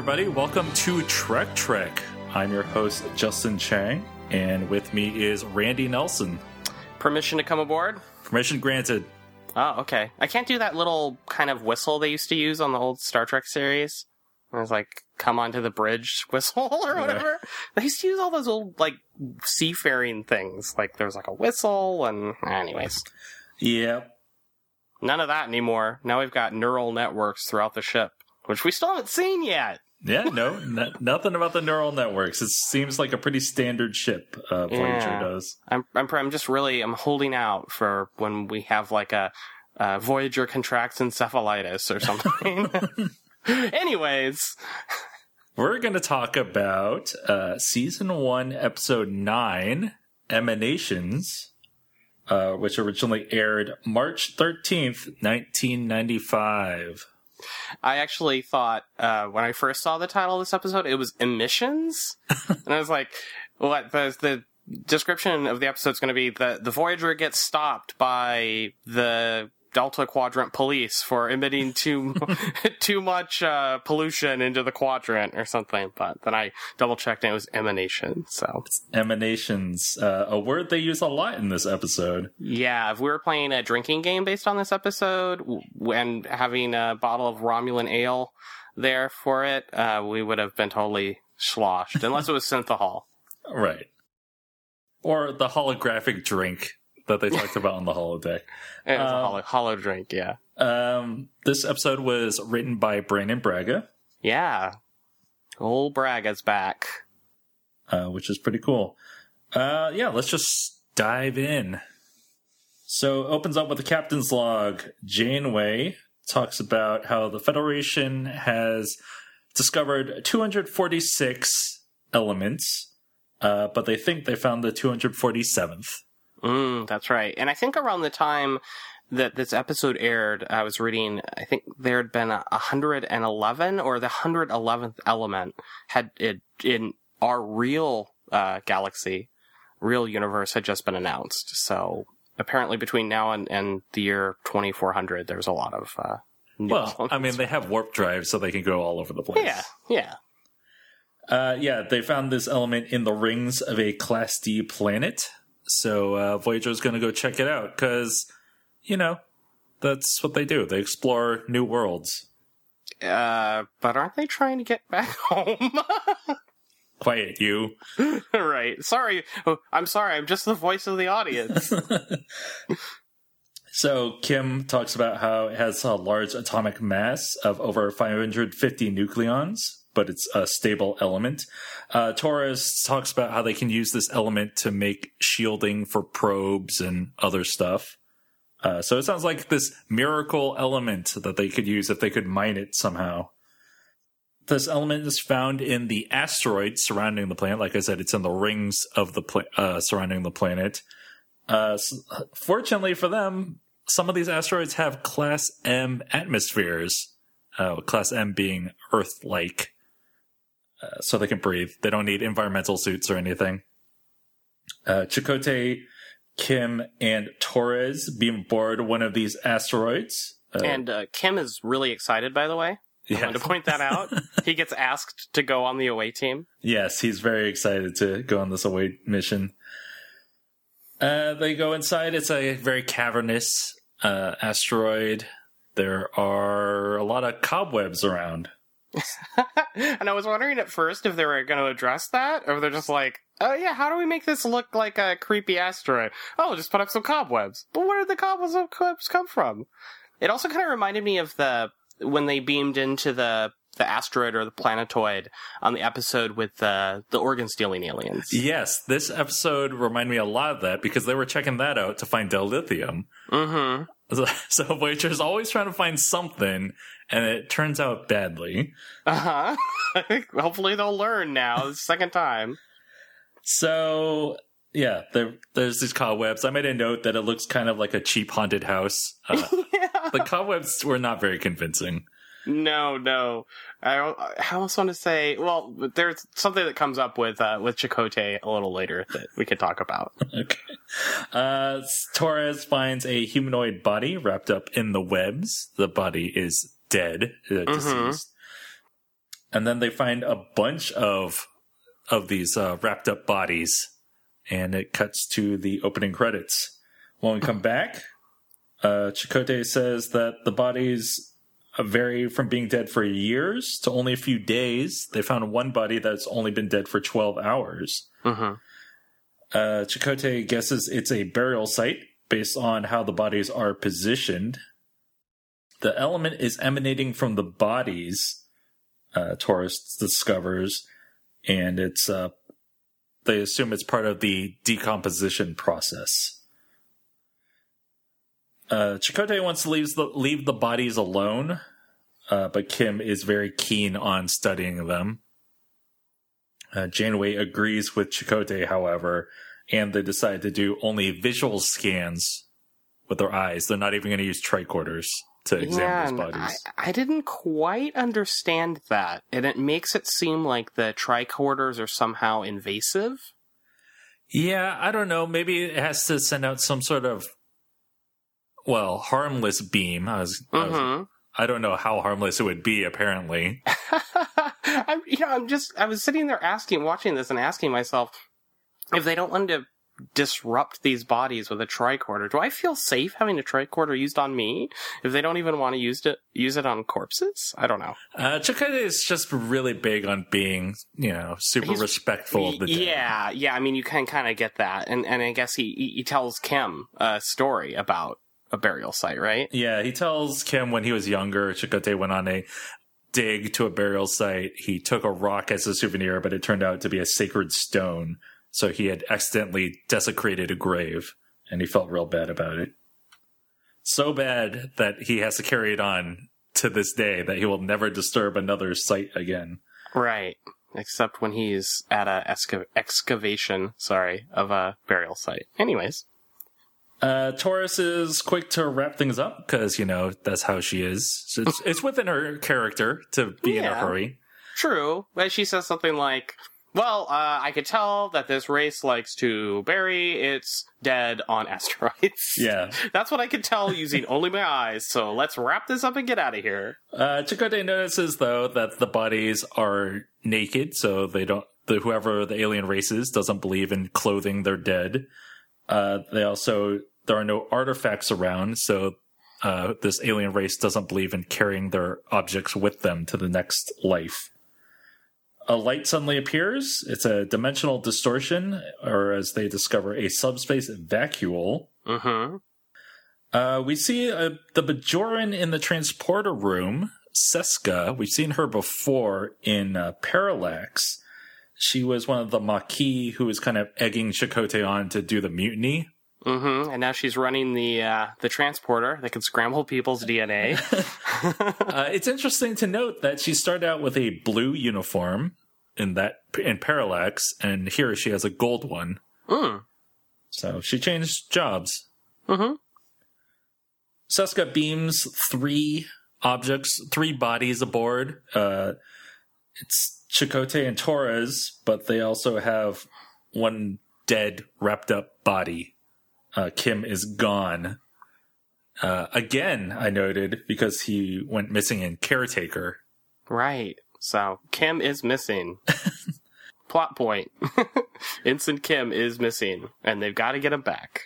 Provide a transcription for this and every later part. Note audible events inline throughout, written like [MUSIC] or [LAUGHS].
Everybody. Welcome to Trek Trek. I'm your host, Justin Chang, and with me is Randy Nelson. Permission to come aboard? Permission granted. Oh, okay. I can't do that little kind of whistle they used to use on the old Star Trek series. It was like, come onto the bridge [LAUGHS] whistle or whatever. They used to use all those old, like, seafaring things. Like, there was like a whistle and, anyways. Yeah. None of that anymore. Now we've got neural networks throughout the ship, which we still haven't seen yet. Yeah, no, n- nothing about the neural networks. It seems like a pretty standard ship, uh, Voyager Yeah. does. I'm, I'm, I'm just really, I'm holding out for when we have like a, uh, Voyager contracts encephalitis or something. [LAUGHS] Anyways, We're going to talk about uh, season one, episode nine, Emanations, uh, which originally aired March 13th, 1995. I actually thought uh, when I first saw the title of this episode, it was emissions, [LAUGHS] and I was like, "What?" The, the description of the episode is going to be that the Voyager gets stopped by the Delta Quadrant police for emitting too [LAUGHS] too much uh, pollution into the quadrant or something. But then I double checked and it was emanation. So Emanations, uh, a word they use a lot in this episode. yeah, if we were playing a drinking game based on this episode w- and having a bottle of Romulan ale there for it, uh, we would have been totally sloshed, unless it was synthehol. [LAUGHS] Right. Or the holographic drink that they talked about on the holodeck. [LAUGHS] It was a Um, hollow, hollow drink, yeah. Um, this episode was written by Brannon Braga, Yeah. Old Braga's back. uh, which is pretty cool. Uh, yeah, let's just dive in. So, it opens up with the captain's log. Janeway talks about how the Federation has discovered 246 elements, uh, but they think they found the 247th. Mm, that's right. And I think around the time that this episode aired, I was reading, I think there had been a 111 or the 111th element had it in our real uh, galaxy, real universe had just been announced. So apparently between now and, and the year 2400, there's a lot of, uh, Well, I mean, they have warp drives, so they can go all over the place. yeah, yeah. Uh, yeah, they found this element in the rings of a Class D planet. So uh, Voyager's going to go check it out because, you know, that's what they do. They explore new worlds. Uh, but aren't they trying to get back [LAUGHS] home? Quiet, you. [LAUGHS] right. Sorry. Oh, I'm sorry. I'm just the voice of the audience. [LAUGHS] So Kim talks about how it has a large atomic mass of over 550 nucleons, but it's a stable element. Uh, Torres talks about how they can use this element to make shielding for probes and other stuff. Uh, so it sounds like this miracle element that they could use if they could mine it somehow. This element is found in the asteroids surrounding the planet. Like I said, it's in the rings of the pla- uh, surrounding the planet. Uh, s- fortunately for them, some of these asteroids have Class M atmospheres. Uh, class M being Earth-like, uh, so they can breathe. They don't need environmental suits or anything. Uh, Chakotay, Kim, and Torres beam aboard one of these asteroids. Uh, and uh, Kim is really excited, by the way. I wanted to point that out. [LAUGHS] he gets asked to go on the away team. Yes, he's very excited to go on this away mission. Uh, they go inside. It's a very cavernous uh, asteroid. There are a lot of cobwebs around. [LAUGHS] and I was wondering at first if they were going to address that, or they're just like, oh yeah, how do we make this look like a creepy asteroid? Oh, just put up some cobwebs. But where did the cobwebs come from? It also kind of reminded me of the when they beamed into the the asteroid or the planetoid on the episode with the the organ stealing aliens. Yes, this episode reminded me a lot of that because they were checking that out to find dilithium. Mm-hmm. So, [LAUGHS] so Voyager's always trying to find something, and it turns out badly. [LAUGHS] Uh huh. Hopefully they'll learn now the second time. So yeah, there, there's these cobwebs. I made a note that it looks kind of like a cheap haunted house. Uh, [LAUGHS] yeah. the cobwebs were not very convincing. No, no. I, I almost want to say, well, there's something that comes up with uh, with Chakotay a little later that we could talk about. [LAUGHS] Okay. Uh, Torres finds a humanoid body wrapped up in the webs. The body is dead, uh, deceased. and then they find a bunch of of these uh, wrapped up bodies, and it cuts to the opening credits. When we come back, uh, Chakotay says that the bodies vary from being dead for years to only a few days. They found one body that's only been dead for 12 hours. Mm-hmm. Uh, Chakotay guesses it's a burial site based on how the bodies are positioned. The element is emanating from the bodies, uh, Torres discovers, and it's uh, they assume it's part of the decomposition process. Uh, Chakotay wants to leave the, leave the bodies alone, uh, but Kim is very keen on studying them. Uh, Janeway agrees with Chakotay, however, and they decide to do only visual scans with their eyes. They're not even going to use tricorders to examine Yeah, bodies. I, I didn't quite understand that, and it makes it seem like the tricorders are somehow invasive. Yeah, I don't know. Maybe it has to send out some sort of well, harmless beam. I was, I, Mm-hmm. I don't know how harmless it would be. Apparently, [LAUGHS] [LAUGHS] I'm, you know, I'm just, I was sitting there asking, watching this and asking myself, if they don't want to disrupt these bodies with a tricorder, do I feel safe having a tricorder used on me if they don't even want to use it, use it on corpses? I don't know. uh, is just really big on being, you know, super He's- respectful of the dead. yeah, yeah. I mean, you can kind of get that, and and I guess he he, he tells Kim a story about a burial site, right? Yeah, he tells Kim when he was younger, Chakotay went on a dig to a burial site. He took a rock as a souvenir, but it turned out to be a sacred stone. So he had accidentally desecrated a grave, and he felt real bad about it. So bad that he has to carry it on to this day that he will never disturb another site again. Right. Except when he's at a exca- excavation, sorry, of a burial site. Anyways, Uh, Torres is quick to wrap things up because, you know, that's how she is. So it's, it's within her character to be in a hurry. true. But she says something like, "Well, uh, I could tell that this race likes to bury its dead on asteroids." [LAUGHS] Yeah. That's what I could tell using only my eyes. So let's wrap this up and get out of here. Uh, Chakotay notices, though, that the bodies are naked, so they don't, the, whoever the alien race is doesn't believe in clothing their dead. Uh, they also, there are no artifacts around, so uh, this alien race doesn't believe in carrying their objects with them to the next life. A light suddenly appears. It's a dimensional distortion, or as they discover, a subspace vacuole. Mm-hmm. Uh, we see uh, the Bajoran in the transporter room, Seska. We've seen her before in uh, Parallax. She was one of the Maquis who was kind of egging Chakotay on to do the mutiny. Mm-hmm. And now she's running the uh, the transporter that can scramble people's DNA. [LAUGHS] Uh, it's interesting to note that she started out with a blue uniform in that in Parallax, and here she has a gold one. mm. So she changed jobs. Mm-hmm. Seska beams three objects, three bodies aboard. Uh, it's Chakotay and Torres, but they also have one dead, wrapped up body. Uh, Kim is gone. Uh, again, I noted because he went missing in Caretaker. Right. So Kim is missing. [LAUGHS] Plot point. [LAUGHS] Ensign Kim is missing, and they've got to get him back.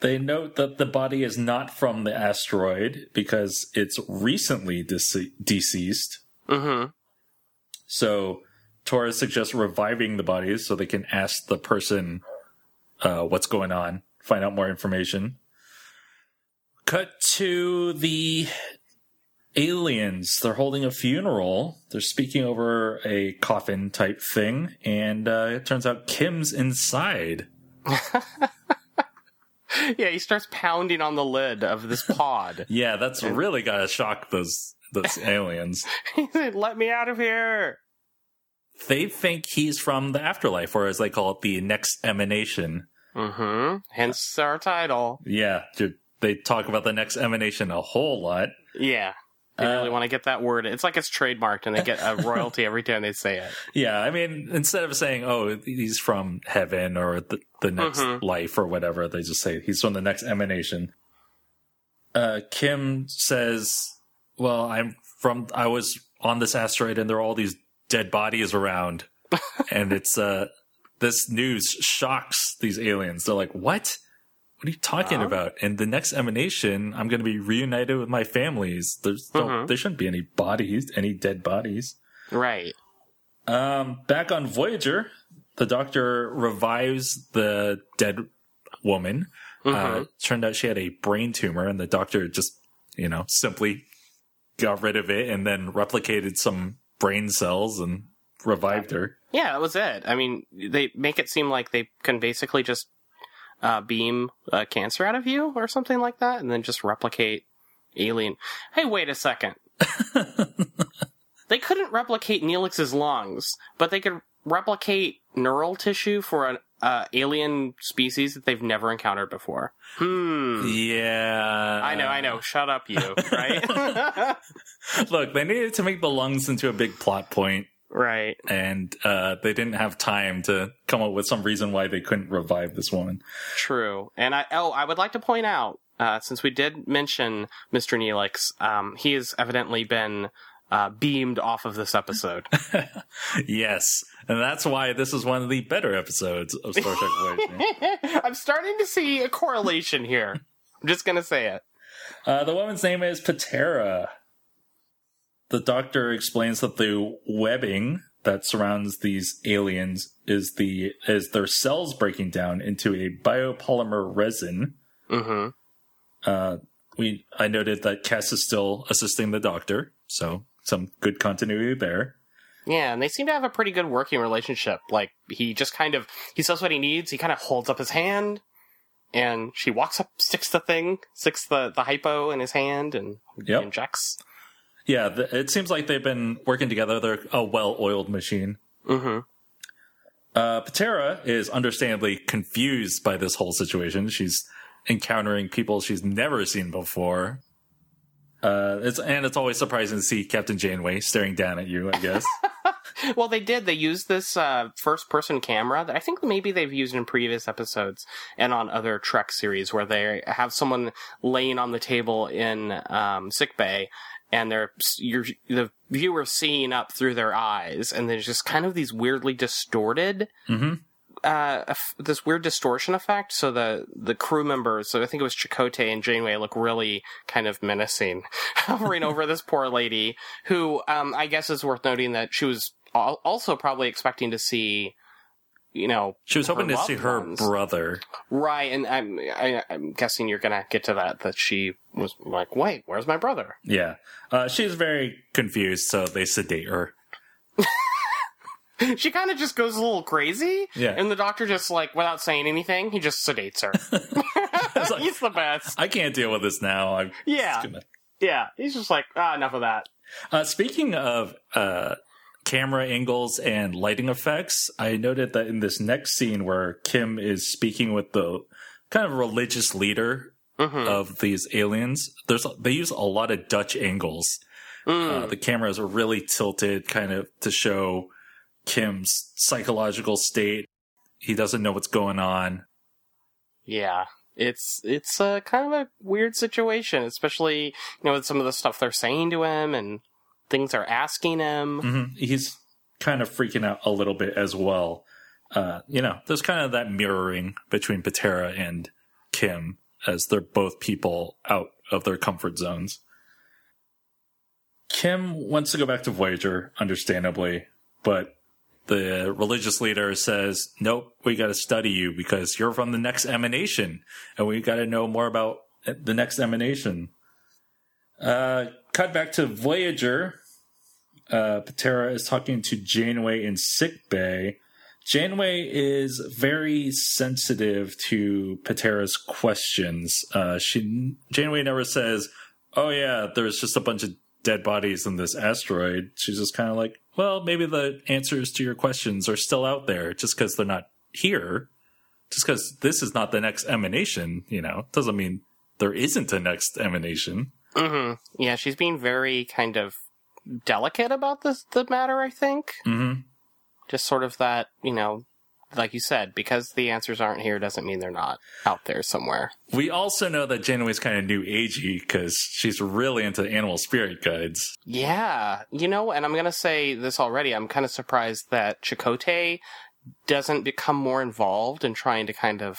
They note that the body is not from the asteroid because it's recently dece- deceased. Mm-hmm. So Torres suggests reviving the bodies so they can ask the person uh, what's going on, find out more information. Cut to the aliens. They're holding a funeral. They're speaking over a coffin type thing, and uh, it turns out Kim's inside. [LAUGHS] Yeah, he starts pounding on the lid of this [LAUGHS] pod. Yeah, that's really gotta shock those those [LAUGHS] aliens. he said, "Let me out of here." They think he's from the afterlife, or as they call it, the next emanation. Mm-hmm. Hence our title. Yeah, they talk about the next emanation a whole lot. Yeah. They Uh, really want to get that word. It's like it's trademarked, and they get a royalty every time they say it. [LAUGHS] Yeah, I mean, instead of saying, "Oh, he's from heaven" or the, the next Mhm. life or whatever, they just say he's from the next emanation. Uh, Kim says, "Well, I'm from. I was on this asteroid and there are all these dead bodies around. [LAUGHS] and it's uh this news shocks these aliens. They're like, "What? What are you talking about?" And the next emanation, I'm going to be reunited with my families. There's no, Mhm. there shouldn't be any bodies, any dead bodies. Right. Um, back on Voyager, the Doctor revives the dead woman. Uh, Mhm. turned out she had a brain tumor, and the Doctor just, you know, simply got rid of it and then replicated some brain cells and revived her. Yeah, that was it. I mean, they make it seem like they can basically just uh, beam uh, cancer out of you or something like that, and then just replicate alien. Hey, wait a second. [LAUGHS] they couldn't replicate Neelix's lungs, but they could replicate neural tissue for an uh, alien species that they've never encountered before. Hmm. Yeah. I know, I know. Shut up, you. Right? [LAUGHS] Look, they needed to make the lungs into a big plot point, right. and uh, they didn't have time to come up with some reason why they couldn't revive this woman. True. And I oh, I would like to point out, uh, since we did mention Mr. Neelix, um, he has evidently been uh, beamed off of this episode. [LAUGHS] yes, and that's why this is one of the better episodes of Star Trek Voyager. [LAUGHS] I'm starting to see a correlation here. I'm just gonna say it. Uh, the woman's name is Patera. The doctor explains that the webbing that surrounds these aliens is the is their cells breaking down into a biopolymer resin. Mm-hmm. Uh, we I noted that Kes is still assisting the doctor, so some good continuity there. Yeah, and they seem to have a pretty good working relationship. Like he just kind of he says what he needs. He kind of holds up his hand, and she walks up, sticks the thing, sticks the the hypo in his hand, and Yep. injects. Yeah, th- it seems like they've been working together. They're a well-oiled machine. Mm-hmm. Uh, Patera is understandably confused by this whole situation. She's encountering people she's never seen before. Uh, it's and it's always surprising to see Captain Janeway staring down at you. I guess. [LAUGHS] Well, they did. They used this uh, first-person camera that I think maybe they've used in previous episodes and on other Trek series, where they have someone laying on the table in um, sick bay, and they're you're, the viewer seeing up through their eyes, and there's just kind of these weirdly distorted. hmm Uh, this weird distortion effect. So the the crew members, so I think it was Chakotay and Janeway, look really kind of menacing, [LAUGHS] hovering over this poor lady. Who, um, I guess, is worth noting that she was also probably expecting to see, you know, She was hoping to see her ones. brother. right. And I'm I, I'm guessing you're gonna get to that. That she was like, wait, where's my brother? Yeah, uh, she's very confused, so they sedate her. [LAUGHS] she kind of just goes a little crazy. Yeah. And the doctor just like, without saying anything, he just sedates her. [LAUGHS] like- He's the best. I can't deal with this now. I'm Yeah. gonna- Yeah, he's just like, ah, enough of that. Uh, speaking of uh, camera angles and lighting effects, I noted that in this next scene where Kim is speaking with the kind of religious leader Mm-hmm. of these aliens, there's they use a lot of Dutch angles. Mm. Uh, the cameras are really tilted, kind of to show Kim's psychological state. He doesn't know what's going on. yeah, it's it's a kind of a weird situation, especially you know with some of the stuff they're saying to him and things they're asking him. hmm He's kind of freaking out a little bit as well. Uh, you know, there's kind of that mirroring between Patera and Kim as they're both people out of their comfort zones. Kim wants to go back to Voyager, understandably, but the religious leader says, Nope, we got to study you because you're from the next emanation and we got to know more about the next emanation. Uh, cut back to Voyager uh, Patera is talking to Janeway in sick bay. Janeway is very sensitive to Patera's questions. Uh, she Janeway never says, "Oh yeah, there's just a bunch of dead bodies in this asteroid." She's just kind of like, "Well, maybe the answers to your questions are still out there, just because they're not here. Just because this is not the next emanation, you know, doesn't mean there isn't a next emanation." Hmm Yeah, she's being very kind of delicate about this the matter. I think hmm just sort of that you know like you said, because the answers aren't here doesn't mean they're not out there somewhere. We also know that Janeway's kind of new agey because she's really into animal spirit guides. Yeah, you know, and I'm gonna say this already. I'm kind of surprised that Chakotay doesn't become more involved in trying to kind of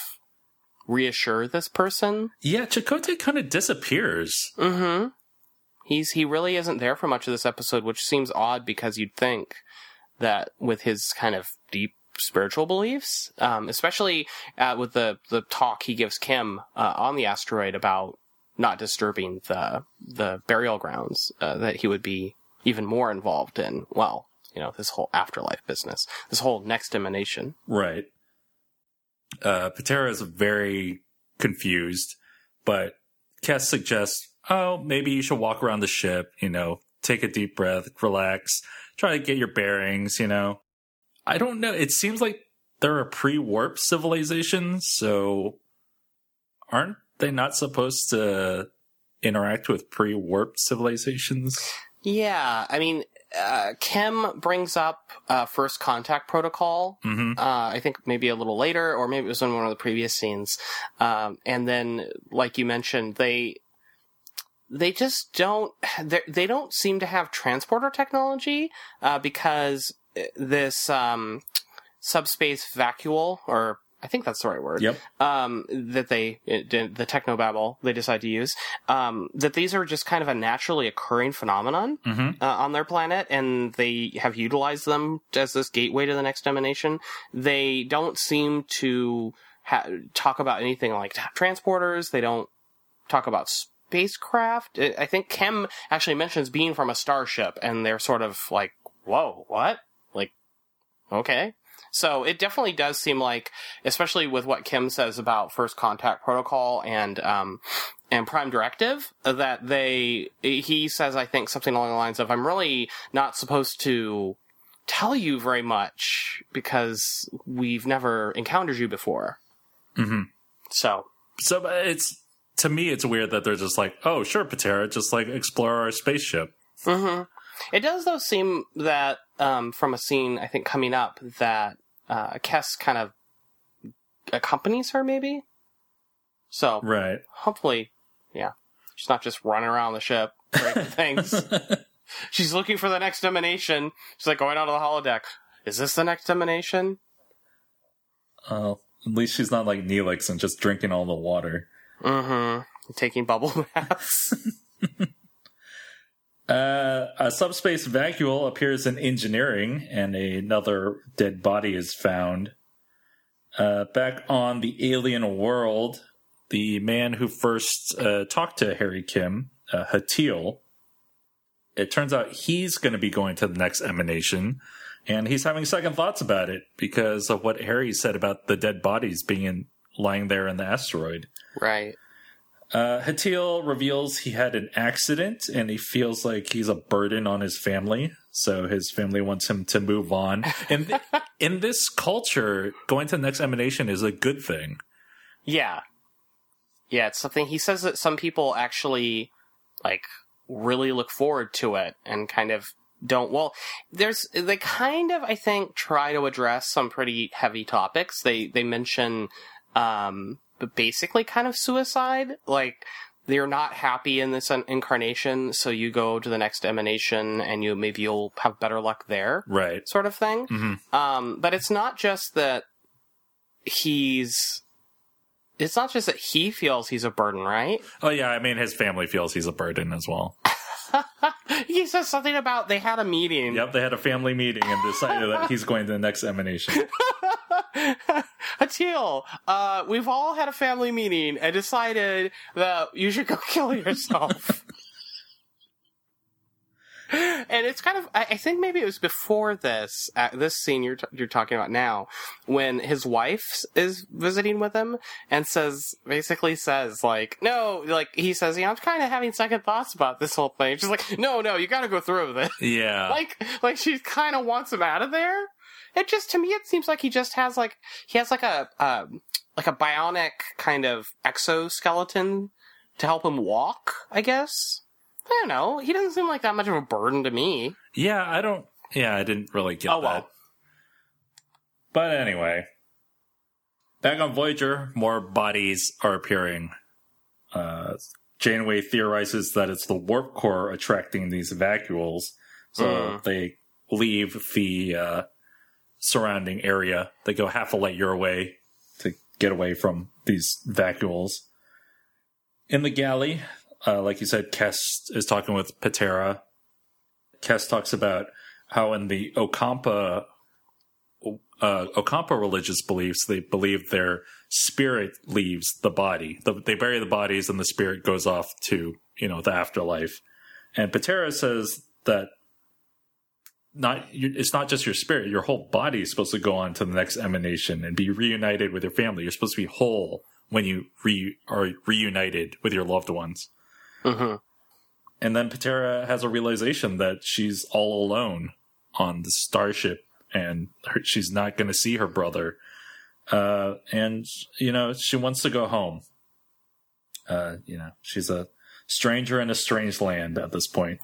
reassure this person. Yeah, Chakotay kind of disappears. Mm-hmm. He's he really isn't there for much of this episode, which seems odd because you'd think that with his kind of deep spiritual beliefs, um, especially uh, with the the talk he gives Kim uh, on the asteroid about not disturbing the the burial grounds, uh, that he would be even more involved in. Well, you know, this whole afterlife business, this whole next emanation. Right. Uh, Patera is very confused, but Kes suggests, oh, maybe you should walk around the ship, you know, take a deep breath, relax, try to get your bearings, you know. I don't know. It seems like they're a pre warp civilization, so aren't they not supposed to interact with pre warp civilizations? Yeah, I mean, uh, Kim brings up uh, first contact protocol. hmm Uh, I think maybe a little later, or maybe it was in one of the previous scenes. Um, and then, like you mentioned, they they just don't they they don't seem to have transporter technology uh, because this um, subspace vacuole, or I think that's the right word Yep. um, that they the technobabble they decide to use um, that these are just kind of a naturally occurring phenomenon hmm uh, on their planet and they have utilized them as this gateway to the next emanation they don't seem to ha- talk about anything like transporters. They don't talk about spacecraft. I- i think kim actually mentions being from a starship and they're sort of like whoa what? Like okay so it definitely does seem like, especially with what Kim says about first contact protocol and um, and prime directive, that they he says I think something along the lines of I'm really not supposed to tell you very much because we've never encountered you before. hmm So So it's to me, it's weird that they're just like, oh, sure, Patera, just like explore our spaceship. hmm It does, though, seem that um, from a scene I think coming up that uh, Kes kind of accompanies her, maybe. So Right. hopefully, yeah, she's not just running around the ship breaking [LAUGHS] things. [LAUGHS] She's looking for the next emanation. She's like going onto the holodeck. Is this the next emanation? Uh, at least she's not like Neelix and just drinking all the water. Mm-hmm. Taking bubble [LAUGHS] baths. Uh, a subspace vacuole appears in engineering, and another dead body is found. Uh, back on the alien world, the man who first uh, talked to Harry Kim, uh, Hatil, it turns out he's going to be going to the next emanation, and he's having second thoughts about it because of what Harry said about the dead bodies being in, lying there in the asteroid. right. Uh, Hatil reveals he had an accident and he feels like he's a burden on his family. So his family wants him to move on. And th- [LAUGHS] in this culture, going to the next emanation is a good thing. Yeah. Yeah, it's something he says that some people actually like really look forward to it and kind of don't well there's they kind of I think try to address some pretty heavy topics. They they mention um basically kind of suicide like they're not happy in this incarnation so you go to the next emanation and you maybe you'll have better luck there Right. sort of thing. hmm Um, but it's not just that he's. It's not just that he feels he's a burden, right? Oh, yeah. I mean, his family feels he's a burden as well. [LAUGHS] he says something about they had a meeting. Yep. They had a family meeting and decided that he's going to the next emanation. [LAUGHS] [LAUGHS] Atil, uh, we've all had a family meeting and decided that you should go [LAUGHS] kill yourself. [LAUGHS] and it's kind of, I, I think maybe it was before this, uh, this scene you're, t- you're talking about now, when his wife is visiting with him and says, basically says, like, no, like, he says, you know, I'm kind of having second thoughts about this whole thing. She's like, no, no, you gotta go through with it. Yeah. like, like she kind of wants him out of there. It just, to me, it seems like he just has like, he has like a, um, like a bionic kind of exoskeleton to help him walk, I guess. I don't know. He doesn't seem like that much of a burden to me. Yeah. I don't. Yeah. I didn't really get Oh, that. well. But anyway, Back on Voyager, more bodies are appearing. Uh, Janeway theorizes that it's the warp core attracting these vacuoles, so Mm. they leave the uh, surrounding area. They go half a light year away to get away from these vacuoles. In the galley, uh, like you said, Kes is talking with Patera. Kes talks about how in the Ocampa uh, Ocampa religious beliefs, they believe their spirit leaves the body. The, they bury the bodies, and the spirit goes off to you know the afterlife. And Patera says that not it's not just your spirit; your whole body is supposed to go on to the next emanation and be reunited with your family. You're supposed to be whole when you re- are reunited with your loved ones. hmm And then Patera has a realization that she's all alone on the starship and her, she's not going to see her brother. Uh, and, you know, she wants to go home. Uh, you know, she's a stranger in a strange land at this point.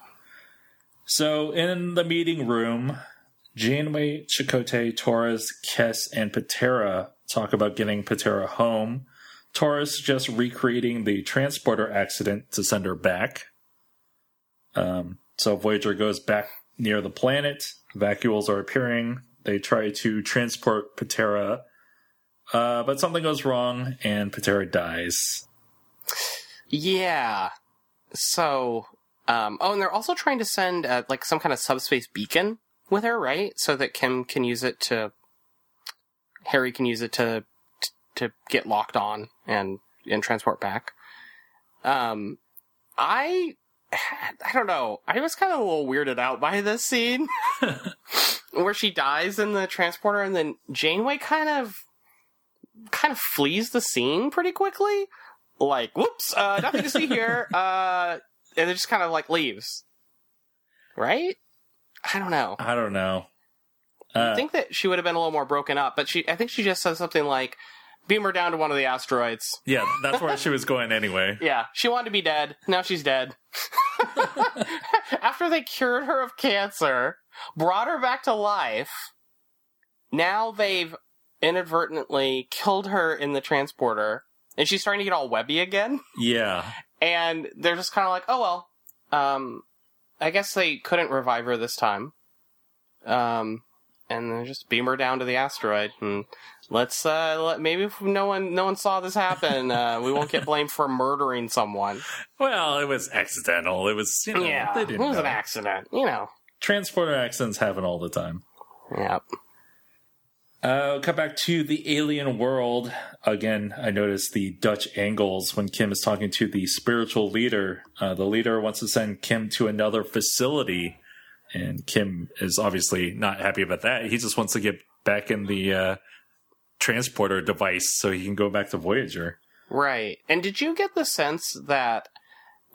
So in the meeting room, Janeway, Chakotay, Torres, Kes, and Patera talk about getting Patera home. Torres suggests recreating the transporter accident to send her back. Um, so Voyager goes back near the planet. Vacuoles are appearing. They try to transport Patera, uh, but something goes wrong and Patera dies. Yeah. So, um, oh, and they're also trying to send uh, like some kind of subspace beacon with her, right? So that Kim can use it to, Harry can use it to to get locked on and and transport back. Um, I [SIGHS] I don't know. I was kind of a little weirded out by this scene [LAUGHS] [LAUGHS] where she dies in the transporter, and then Janeway kind of kind of flees the scene pretty quickly. Like, whoops, uh, nothing to see here. [LAUGHS] Uh, and it just kind of like leaves. Right? I don't know. I don't know. I Uh, think that she would have been a little more broken up, but she I think she just says something like beam her down to one of the asteroids. yeah, that's where she [LAUGHS] was going anyway. Yeah, she wanted to be dead. Now she's dead. [LAUGHS] After they cured her of cancer, brought her back to life, now they've inadvertently killed her in the transporter, and she's starting to get all webby again. Yeah. And they're just kind of like, oh well, um, I guess they couldn't revive her this time. Um, and then just beam her down to the asteroid and let's uh let, maybe if no one no one saw this happen uh we won't get blamed for murdering someone Well, it was accidental. It was, you know, yeah they it was know. an accident you know Transporter accidents happen all the time. yeah Uh, cut back to the alien world. Again, I noticed the Dutch angles when Kim is talking to the spiritual leader. Uh, the leader wants to send Kim to another facility, and Kim is obviously not happy about that. He just wants to get back in the uh, transporter device so he can go back to Voyager. right and did you get the sense that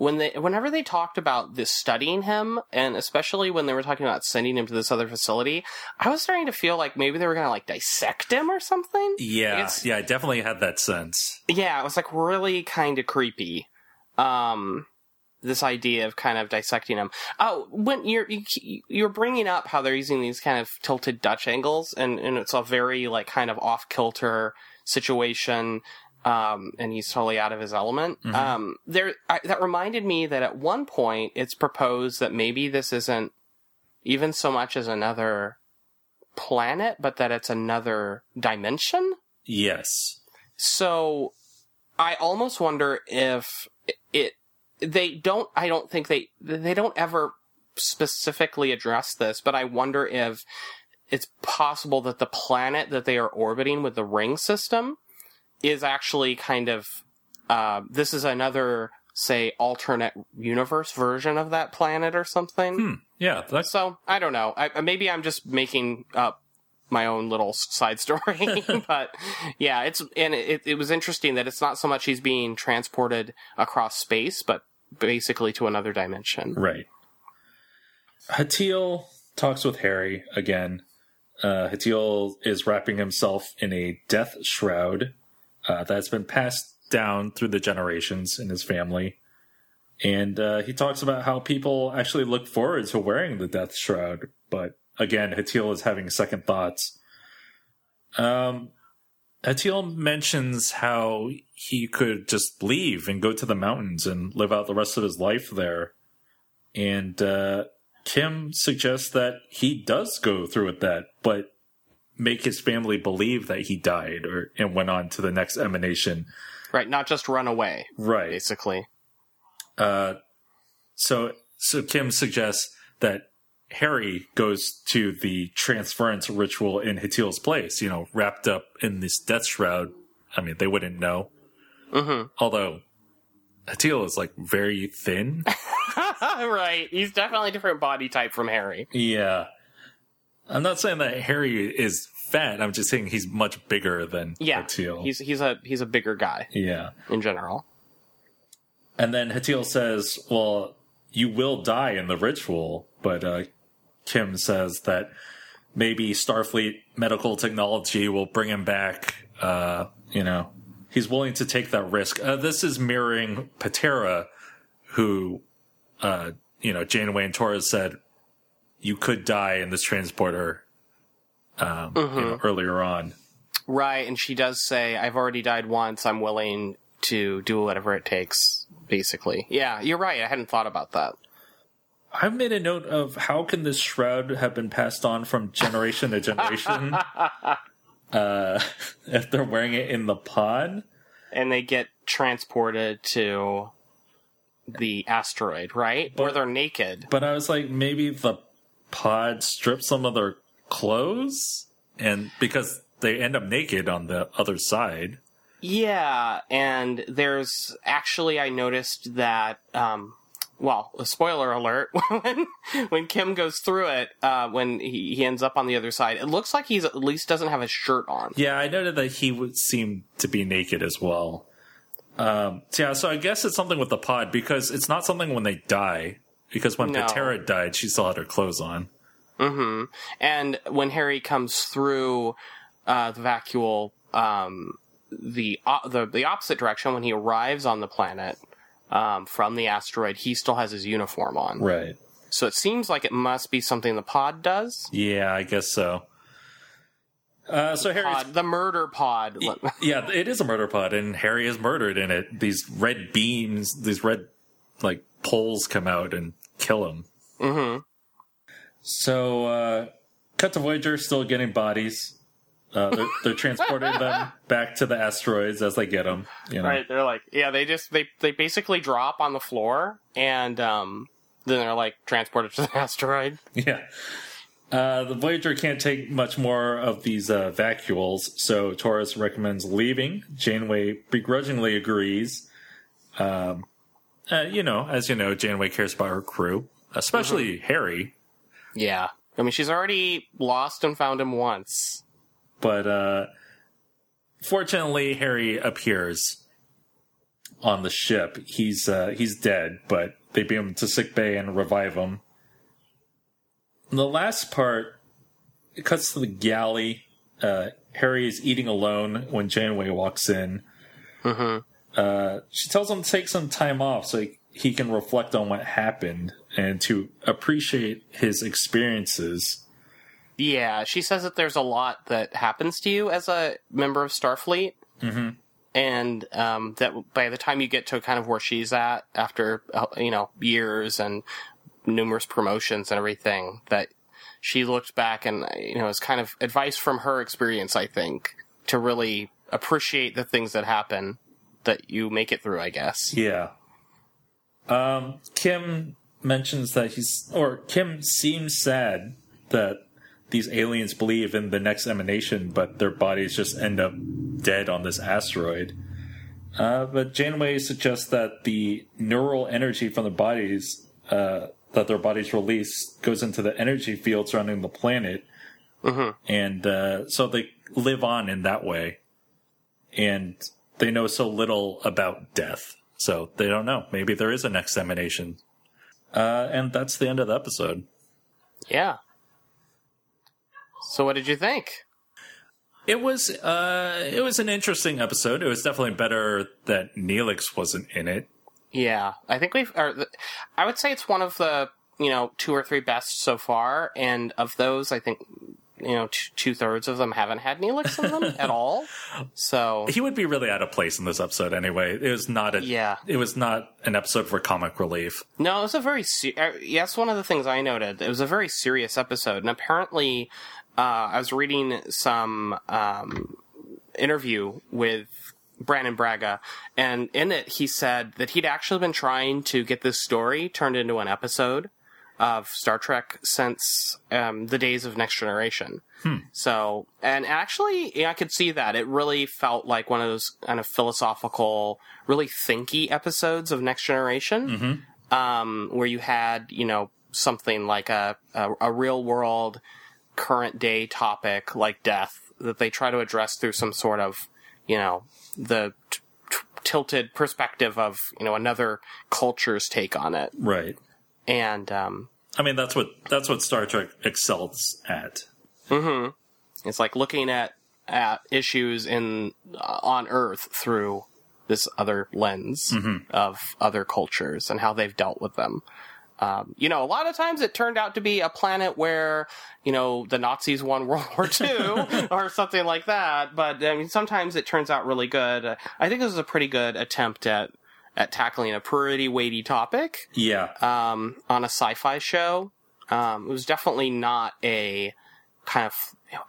when they whenever they talked about this studying him and especially when they were talking about sending him to this other facility i was starting to feel like maybe they were gonna like dissect him or something Yeah, It's- yeah, I definitely had that sense. yeah, it was like really kind of creepy. Um, this idea of kind of dissecting him. Oh, when you're you- you're bringing up how they're using these kind of tilted Dutch angles, and and it's a very like kind of off kilter situation. Um, and he's totally out of his element. Mhm. Um, there I, that reminded me that at one point it's proposed that maybe this isn't even so much as another planet, but that it's another dimension. Yes. So I almost wonder if it they don't I don't think they they don't ever specifically address this, but I wonder if it's possible that the planet that they are orbiting with the ring system is actually kind of uh, this is another say alternate universe version of that planet or something. Hmm. Yeah, that's So I don't know. I, maybe I'm just making up my own little side story, [LAUGHS] [LAUGHS] but yeah, it's and it, it was interesting that it's not so much he's being transported across space, but basically to another dimension. Right. Hatil talks with Harry again. Uh, Hatil is wrapping himself in a death shroud uh, that's been passed down through the generations in his family. And uh, he talks about how people actually look forward to wearing the death shroud. But again, Hatil is having second thoughts. Um, Atil mentions how he could just leave and go to the mountains and live out the rest of his life there. And uh, Kim suggests that he does go through with that, but make his family believe that he died or and went on to the next emanation. Right, not just run away, Right. basically. Uh, so so Kim suggests that Harry goes to the transference ritual in Hatil's place, you know, wrapped up in this death shroud. I mean, they wouldn't know. hmm Although Hatil is like very thin. [LAUGHS] right, he's definitely a different body type from Harry. yeah. I'm not saying that Harry is fat. I'm just saying he's much bigger than Yeah, Hatil. he's he's a he's a bigger guy yeah. in general. And then Hatil says, Well, you will die in the ritual. But uh, Kim says that maybe Starfleet medical technology will bring him back. Uh, you know, he's willing to take that risk. Uh, this is mirroring Patera, who, uh, you know, Janeway and Torres said, You could die in this transporter um, you know, earlier on. Right, and she does say, "I've already died once. I'm willing to do whatever it takes." Basically, yeah, you're right. I hadn't thought about that. I've made a note of how can this shroud have been passed on from generation to generation [LAUGHS] uh, [LAUGHS] if they're wearing it in the pod. And they get transported to the asteroid, right? Where they're naked. But I was like, maybe the pod strips some of their clothes, and because they end up naked on the other side. Yeah, and there's actually I noticed that um well, a spoiler alert, [LAUGHS] when when Kim goes through it, uh when he, he ends up on the other side, it looks like he's at least doesn't have a shirt on. Yeah, I noted that he would seem to be naked as well. Um, so yeah, so I guess it's something with the pod because it's not something when they die. Because when No. Patera died, she still had her clothes on. hmm And when Harry comes through uh the vacuole um the uh, the the opposite direction when he arrives on the planet um, from the asteroid, he still has his uniform on. Right. So it seems like it must be something the pod does. Yeah, I guess so. Uh, so Harry, the murder pod. yeah, it is a murder pod, and Harry is murdered in it. These red beams, these red like poles come out and kill him. hmm So, uh, cut to Voyager, still getting bodies. Uh, they're, they're transporting them [LAUGHS] back to the asteroids as they get them. You know, Right, they're like, yeah, they just they they basically drop on the floor and um then they're like transported to the [LAUGHS] asteroid. Yeah. Uh, the Voyager can't take much more of these uh, vacuoles, so Torres recommends leaving. Janeway begrudgingly agrees. Um, uh, you know, as you know, Janeway cares about her crew, especially Harry. Yeah. I mean, she's already lost and found him once. But uh, fortunately, Harry appears on the ship. He's uh, he's dead, but they beam him to sick bay and revive him. The last part it cuts to the galley. Uh, Harry is eating alone when Janeway walks in. hmm Uh, she tells him to take some time off so he, he can reflect on what happened and to appreciate his experiences. Yeah, she says that there's a lot that happens to you as a member of Starfleet. Mhm. And um, that by the time you get to kind of where she's at, after uh, you know years and numerous promotions and everything, that she looked back and you know it's kind of advice from her experience, I think, to really appreciate the things that happen that you make it through. I guess. Yeah. Um, Kim mentions that he's, or Kim seems sad that these aliens believe in the next emanation, but their bodies just end up dead on this asteroid. Uh, but Janeway suggests that the neural energy from the bodies, uh, that their bodies release, goes into the energy field surrounding the planet, Mhm. and uh, so they live on in that way. And they know so little about death, so they don't know. Maybe there is an next emanation. Uh, and that's the end of the episode. Yeah. So, what did you think? It was uh, it was an interesting episode. It was definitely better that Neelix wasn't in it. Yeah, I think we've. Or I would say it's one of the you know two or three best so far, and of those, I think you know t- two thirds of them haven't had Neelix in them [LAUGHS] at all. So He would be really out of place in this episode anyway. It was not a Yeah. It was not an episode for comic relief. No, it was a very. Se- uh, yes, one of the things I noted. It was a very serious episode, and apparently, uh, I was reading some um, interview with Brannon Braga, and in it he said that he'd actually been trying to get this story turned into an episode of Star Trek since um, the days of Next Generation. So, and actually, yeah, I could see that. It really felt like one of those kind of philosophical, really thinky episodes of Next Generation um, where you had you know something like a, a a real world current day topic like death that they try to address through some sort of you know the t- t- tilted perspective of you know another culture's take on it Right. And um, I mean, that's what that's what Star Trek excels at. it's like looking at at issues in uh, on earth through this other lens of other cultures and how they've dealt with them um, you know, a lot of times it turned out to be a planet where, you know, the Nazis won [LAUGHS] World War II [LAUGHS] or something like that. But I mean, sometimes it turns out really good. I think this is a pretty good attempt at at tackling a pretty weighty topic Yeah. um, on a sci-fi show. Um, it was definitely not a kind of.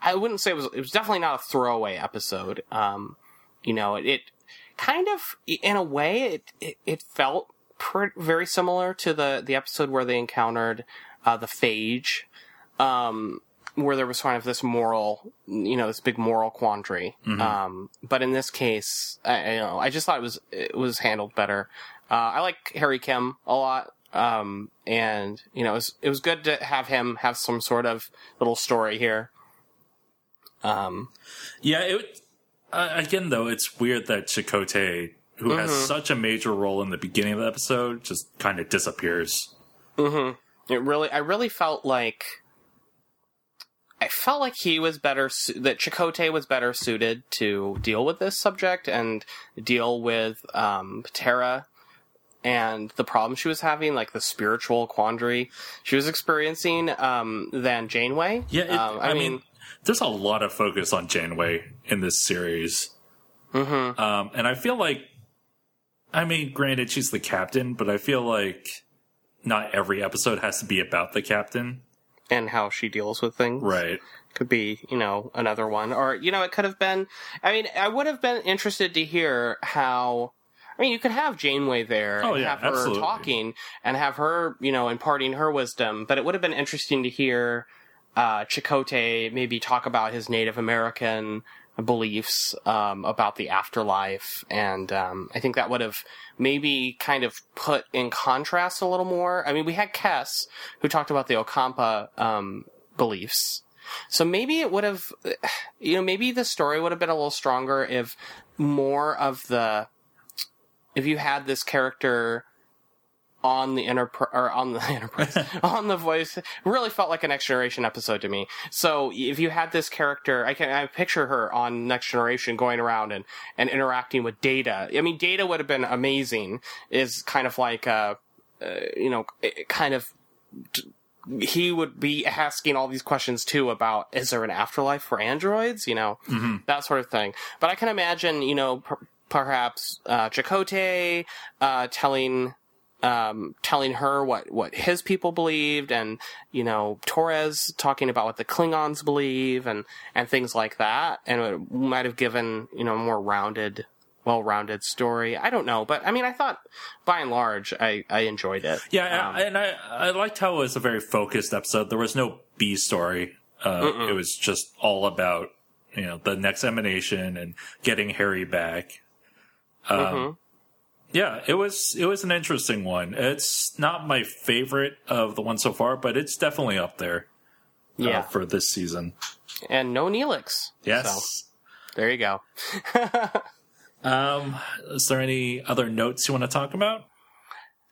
I wouldn't say it was. It was definitely not a throwaway episode. Um, you know, it, it kind of, in a way, it it, it felt pr- very similar to the the episode where they encountered uh, the phage. Um, where there was kind of this moral, you know, this big moral quandary. Um, but in this case, I, know, I just thought it was it was handled better. Uh, I like Harry Kim a lot, um, and you know, it was it was good to have him have some sort of little story here. Um, Yeah, it, uh, again though, it's weird that Chakotay, who has such a major role in the beginning of the episode, just kind of disappears. it really, I really felt like. I felt like he was better, su- that Chakotay was better suited to deal with this subject and deal with um, Ptera and the problem she was having, like the spiritual quandary she was experiencing, um, than Janeway. Yeah, it, um, I, mean, there's a lot of focus on Janeway in this series, mhm. um, and I feel like, I mean, granted she's the captain, but I feel like not every episode has to be about the captain, and how she deals with things. right? could be, you know, another one. Or, you know, it could have been, I mean, I would have been interested to hear how, I mean, you could have Janeway there Oh, and yeah, have her absolutely. talking and have her, you know, imparting her wisdom, but it would have been interesting to hear, uh, Chakotay maybe talk about his Native American beliefs, um, about the afterlife. And, um, I think that would have maybe kind of put in contrast a little more. I mean, we had Kes who talked about the Ocampa, um, beliefs. So maybe it would have, [SIGHS] you know, maybe the story would have been a little stronger if more of the, if you had this character on the enterprise or on the [LAUGHS] enterprise [LAUGHS] on the voice really felt like a next generation episode to me. So if you had this character i can i picture her on next generation going around and and interacting with data. I mean data would have been amazing is kind of like uh, uh you know kind of he would be asking all these questions too about is there an afterlife for androids? You know that sort of thing. But i can imagine you know per- perhaps uh Chakotay uh telling um telling her what what his people believed and you know Torres talking about what the Klingons believe and and things like that and it might have given you know a more rounded well-rounded story i don't know but i mean i thought by and large i i enjoyed it Yeah, Um, and I I liked how it was a very focused episode. There was no B story. Uh, it was just all about you know the next emanation and getting Harry back. Um, Mhm. Yeah, it was it was an interesting one. It's not my favorite of the ones so far, but it's definitely up there. uh, for this season. and no Neelix. Yes. So, there you go. [LAUGHS] Um, is there any other notes you want to talk about?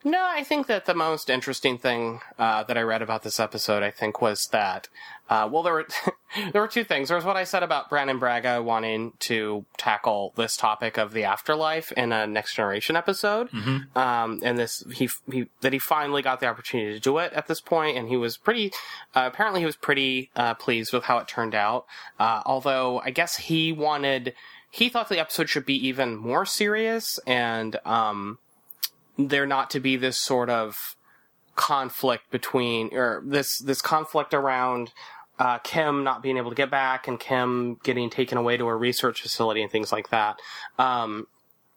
No, I think that the most interesting thing uh, that I read about this episode, I think, was that uh, well, there were [LAUGHS] there were two things. There was what I said about Brannon Braga wanting to tackle this topic of the afterlife in a Next Generation episode, Mm-hmm. um, and this he, he that he finally got the opportunity to do it at this point, and he was pretty. Uh, apparently, he was pretty uh, pleased with how it turned out. Uh, although I guess he wanted. He thought the episode should be even more serious and um, there not to be this sort of conflict between or this this conflict around uh, Kim not being able to get back and Kim getting taken away to a research facility and things like that. Um,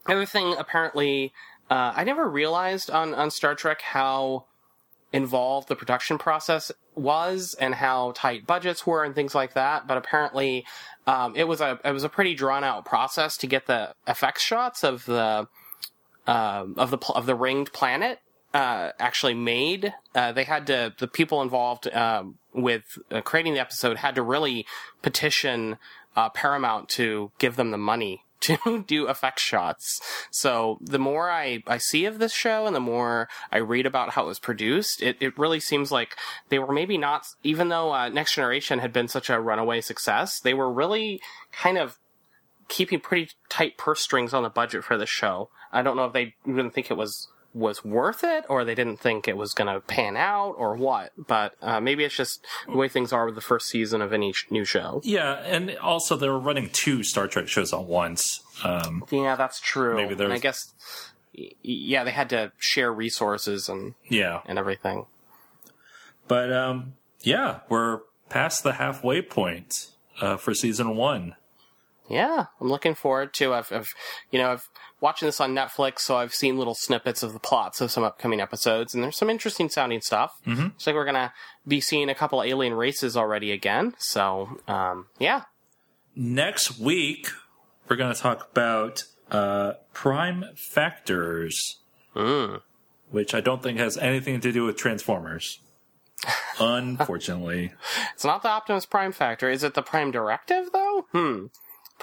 other thing, apparently, uh, I never realized on on Star Trek how involved the production process was and how tight budgets were and things like that. But apparently, um, it was a it was a pretty drawn out process to get the effects shots of the um, of the of the ringed planet uh, actually made. Uh, they had to the people involved um, with uh, creating the episode had to really petition uh, Paramount to give them the money [LAUGHS] to do effect shots. So the more I, I see of this show and the more I read about how it was produced, it, it really seems like they were maybe not, even though uh, Next Generation had been such a runaway success, they were really kind of keeping pretty tight purse strings on the budget for the show. I don't know if they even think it was was worth it or they didn't think it was going to pan out or what but uh, maybe it's just the way things are with the first season of any sh- new show Yeah, and also they were running two Star Trek shows at once. Um, yeah that's true Maybe there's- And i guess yeah they had to share resources and yeah, and everything but um, yeah, we're past the halfway point uh, for season one. Yeah i'm looking forward to i've, I've you know i've watching this on netflix so i've seen little snippets of the plots of some upcoming episodes and there's some interesting sounding stuff mm-hmm. it's like we're gonna be seeing a couple alien races already again so um, yeah Next week, we're going to talk about uh, prime factors, mm. which I don't think has anything to do with Transformers. [LAUGHS] Unfortunately. It's not the Optimus Prime factor. Is it the Prime Directive, though? Hmm.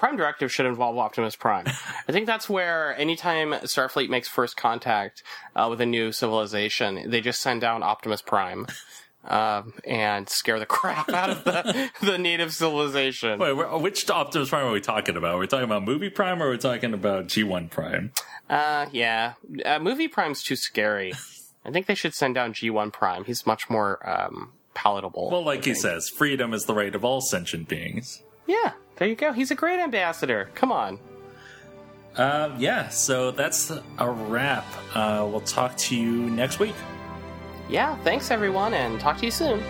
Prime Directive should involve Optimus Prime. [LAUGHS] I think that's where anytime Starfleet makes first contact uh, with a new civilization, they just send down Optimus Prime [LAUGHS] um, and scare the crap out of the, [LAUGHS] the native civilization. Wait, which Optimus Prime are we talking about? We're talking about Movie Prime or we're talking about G1 Prime? Uh, yeah. Uh, movie Prime's too scary. I think they should send down G1 Prime. He's much more um, palatable. Well, like he says, freedom is the right of all sentient beings. Yeah, there you go. He's a great ambassador. Come on. Uh, yeah, so that's a wrap. Uh, we'll talk to you next week. Yeah, thanks everyone, and talk to you soon.